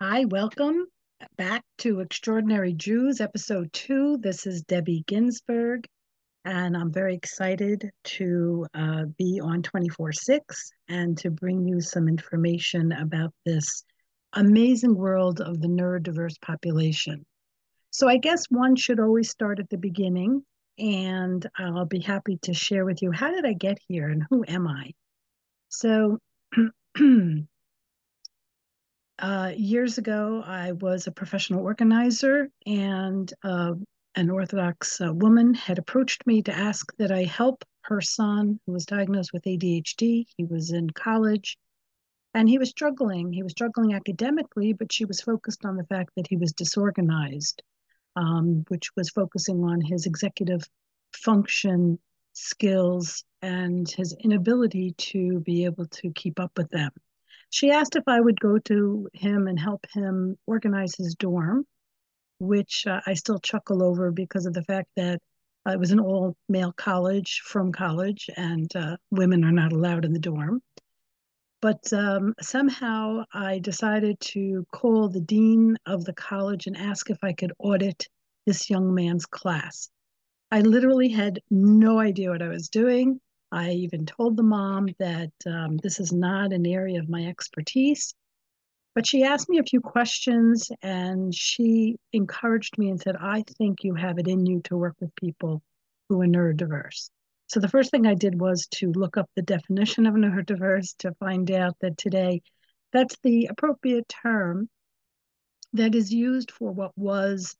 Hi, welcome back to Extraordinary Jews, episode two. This is Debbie Ginsberg, and I'm very excited to uh, be on 24 6 and to bring you some information about this amazing world of the neurodiverse population. So, I guess one should always start at the beginning, and I'll be happy to share with you how did I get here and who am I? So, Uh, years ago, I was a professional organizer, and uh, an Orthodox uh, woman had approached me to ask that I help her son, who was diagnosed with ADHD. He was in college and he was struggling. He was struggling academically, but she was focused on the fact that he was disorganized, um, which was focusing on his executive function skills and his inability to be able to keep up with them she asked if I would go to him and help him organize his dorm, which uh, I still chuckle over because of the fact that uh, it was an all male college from college and uh, women are not allowed in the dorm. But um, somehow I decided to call the dean of the college and ask if I could audit this young man's class. I literally had no idea what I was doing. I even told the mom that um, this is not an area of my expertise. But she asked me a few questions and she encouraged me and said, I think you have it in you to work with people who are neurodiverse. So the first thing I did was to look up the definition of neurodiverse to find out that today that's the appropriate term that is used for what was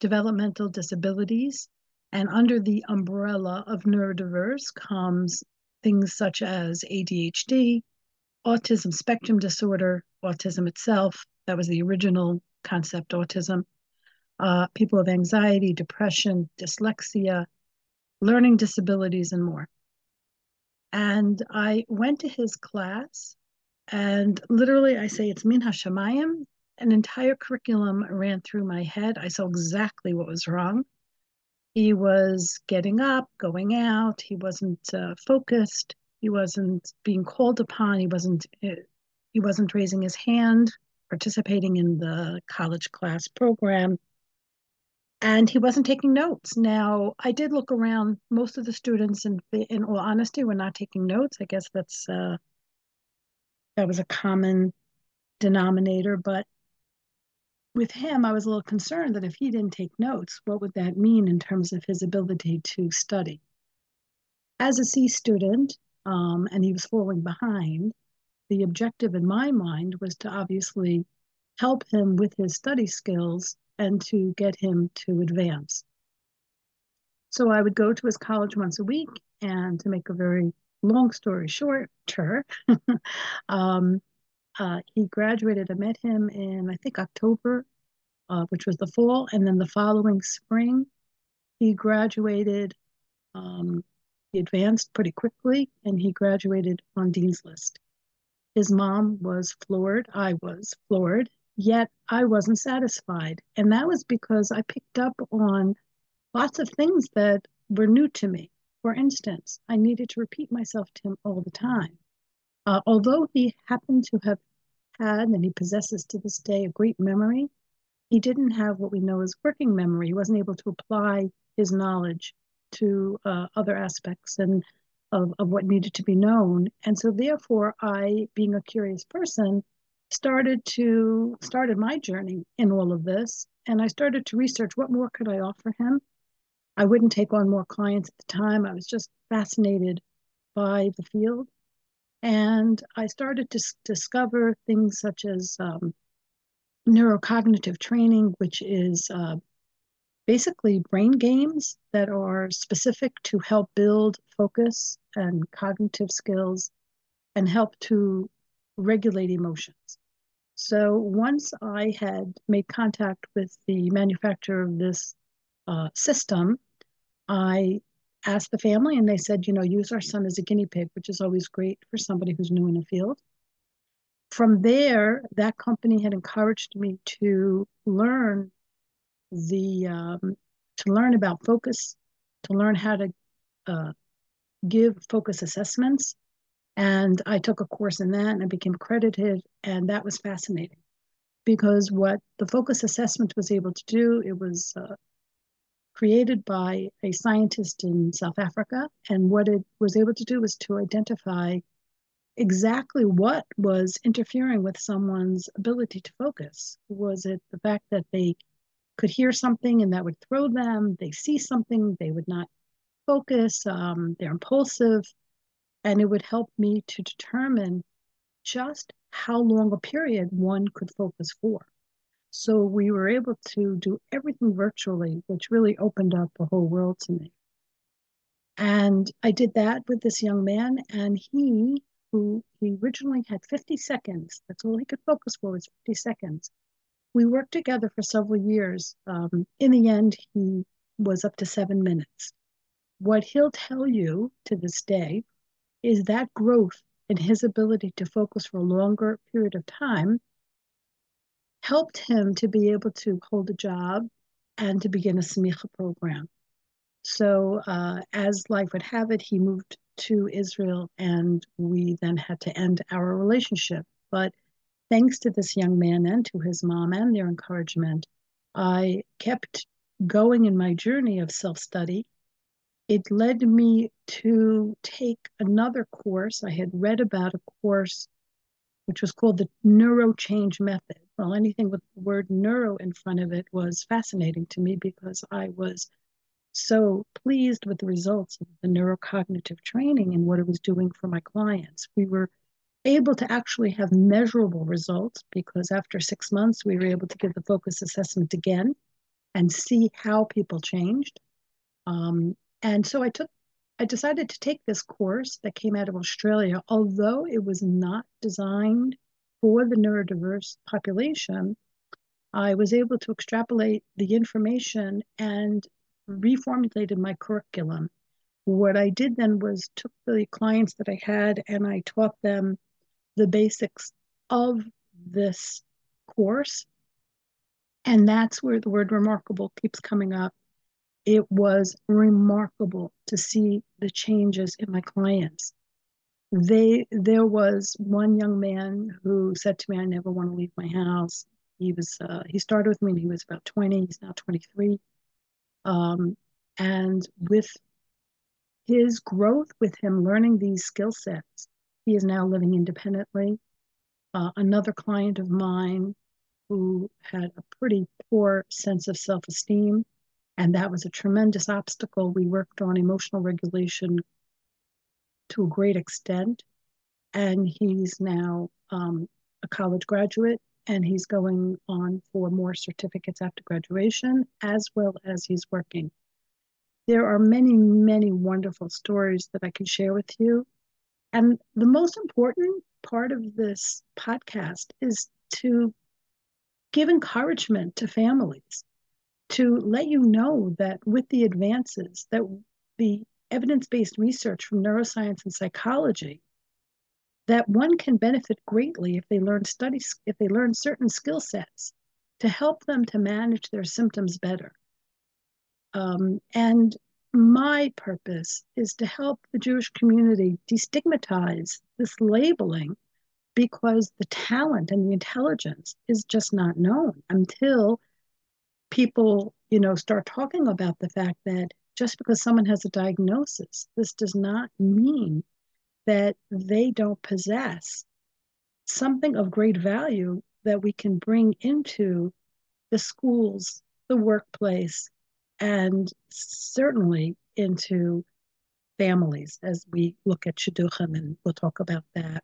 developmental disabilities and under the umbrella of neurodiverse comes things such as ADHD, autism spectrum disorder, autism itself, that was the original concept, autism, uh, people with anxiety, depression, dyslexia, learning disabilities, and more. And I went to his class, and literally, I say it's Min Hashemayim. An entire curriculum ran through my head. I saw exactly what was wrong. He was getting up, going out. He wasn't uh, focused. He wasn't being called upon. He wasn't. Uh, he wasn't raising his hand, participating in the college class program, and he wasn't taking notes. Now, I did look around. Most of the students, in in all honesty, were not taking notes. I guess that's uh, that was a common denominator, but with him, I was a little concerned that if he didn't take notes, what would that mean in terms of his ability to study? As a C student, um, and he was falling behind, the objective in my mind was to obviously help him with his study skills and to get him to advance. So I would go to his college once a week, and to make a very long story shorter, um, uh, he graduated. I met him in, I think, October, uh, which was the fall. And then the following spring, he graduated. Um, he advanced pretty quickly and he graduated on Dean's List. His mom was floored. I was floored, yet I wasn't satisfied. And that was because I picked up on lots of things that were new to me. For instance, I needed to repeat myself to him all the time. Uh, although he happened to have had, and he possesses to this day, a great memory, he didn't have what we know as working memory. He wasn't able to apply his knowledge to uh, other aspects and of, of what needed to be known. And so therefore, I, being a curious person, started to started my journey in all of this. And I started to research what more could I offer him. I wouldn't take on more clients at the time. I was just fascinated by the field. And I started to discover things such as um, neurocognitive training, which is uh, basically brain games that are specific to help build focus and cognitive skills and help to regulate emotions. So once I had made contact with the manufacturer of this uh, system, I asked the family and they said, you know, use our son as a guinea pig, which is always great for somebody who's new in a field. From there, that company had encouraged me to learn the um, to learn about focus, to learn how to uh, give focus assessments, and I took a course in that and I became accredited, and that was fascinating. because what the focus assessment was able to do, it was uh, created by a scientist in South Africa. And what it was able to do was to identify exactly what was interfering with someone's ability to focus. Was it the fact that they could hear something and that would throw them? They see something, they would not focus, um, they're impulsive. And it would help me to determine just how long a period one could focus for. So we were able to do everything virtually, which really opened up the whole world to me. And I did that with this young man, and he, who he originally had 50 seconds, that's all he could focus for was 50 seconds. We worked together for several years. Um, in the end, he was up to seven minutes. What he'll tell you to this day is that growth in his ability to focus for a longer period of time helped him to be able to hold a job and to begin a smicha program. So, uh, as life would have it, he moved to Israel, and we then had to end our relationship. But thanks to this young man and to his mom and their encouragement, I kept going in my journey of self study. It led me to take another course. I had read about a course which was called the Neuro Change Method well, anything with the word neuro in front of it was fascinating to me because I was so pleased with the results of the neurocognitive training and what it was doing for my clients. We were able to actually have measurable results because after six months, we were able to give the focus assessment again and see how people changed. Um, and so I took, I decided to take this course that came out of Australia, although it was not designed for the neurodiverse population, I was able to extrapolate the information and reformulated my curriculum. What I did then was took the clients that I had and I taught them the basics of this course. And that's where the word remarkable keeps coming up. It was remarkable to see the changes in my clients they there was one young man who said to me, "I never want to leave my house." He was uh, he started with me he was about 20. He's now 23, um, and with his growth, with him learning these skill sets, he is now living independently. Uh, another client of mine who had a pretty poor sense of self-esteem, and that was a tremendous obstacle. We worked on emotional regulation to a great extent. And he's now um, a college graduate and he's going on for more certificates after graduation, as well as he's working. There are many, many wonderful stories that I can share with you. And the most important part of this podcast is to give encouragement to families, to let you know that with the advances that the evidence-based research from neuroscience and psychology that one can benefit greatly if they learn studies if they learn certain skill sets to help them to manage their symptoms better. Um, and my purpose is to help the jewish community destigmatize this labeling because the talent and the intelligence is just not known until people you know start talking about the fact that just because someone has a diagnosis, this does not mean that they don't possess something of great value that we can bring into the schools, the workplace, and certainly into families as we look at Shidduchim, and we'll talk about that.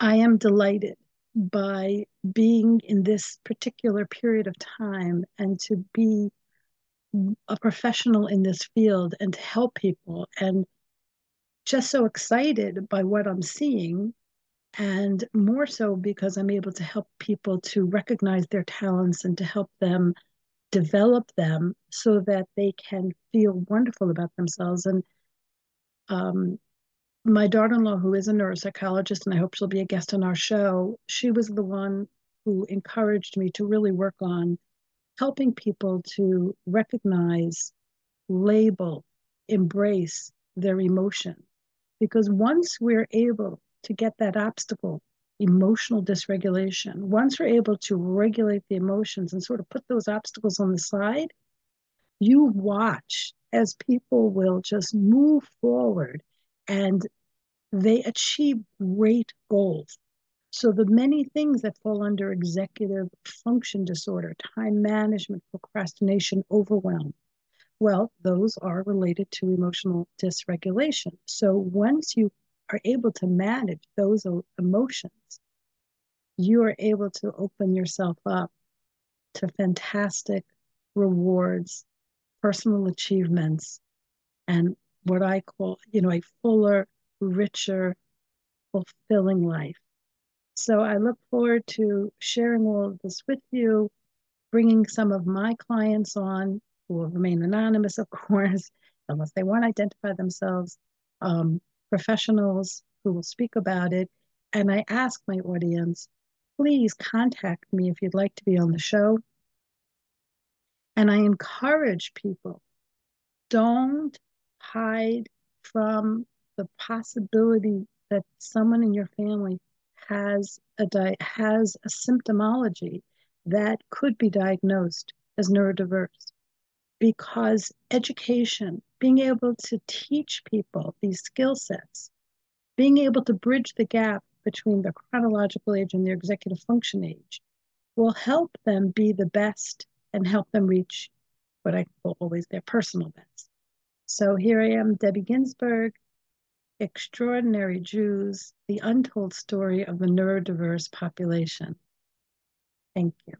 I am delighted by being in this particular period of time and to be a professional in this field and to help people and just so excited by what I'm seeing and more so because I'm able to help people to recognize their talents and to help them develop them so that they can feel wonderful about themselves. And um, my daughter-in-law, who is a neuropsychologist, and I hope she'll be a guest on our show, she was the one who encouraged me to really work on helping people to recognize, label, embrace their emotion. Because once we're able to get that obstacle emotional dysregulation. Once we're able to regulate the emotions and sort of put those obstacles on the side, you watch as people will just move forward and they achieve great goals. So, the many things that fall under executive function disorder, time management, procrastination, overwhelm, well, those are related to emotional dysregulation. So, once you are able to manage those emotions, you are able to open yourself up to fantastic rewards, personal achievements, and what I call, you know, a fuller, richer, fulfilling life. So I look forward to sharing all of this with you, bringing some of my clients on who will remain anonymous, of course, unless they want to identify themselves, um, professionals who will speak about it. And I ask my audience, please contact me if you'd like to be on the show. And I encourage people, don't hide from the possibility that someone in your family has a di- has a symptomology that could be diagnosed as neurodiverse because education being able to teach people these skill sets being able to bridge the gap between the chronological age and their executive function age will help them be the best and help them reach what I call always their personal best. So here I am, Debbie Ginsberg, Extraordinary Jews, the untold story of the neurodiverse population. Thank you.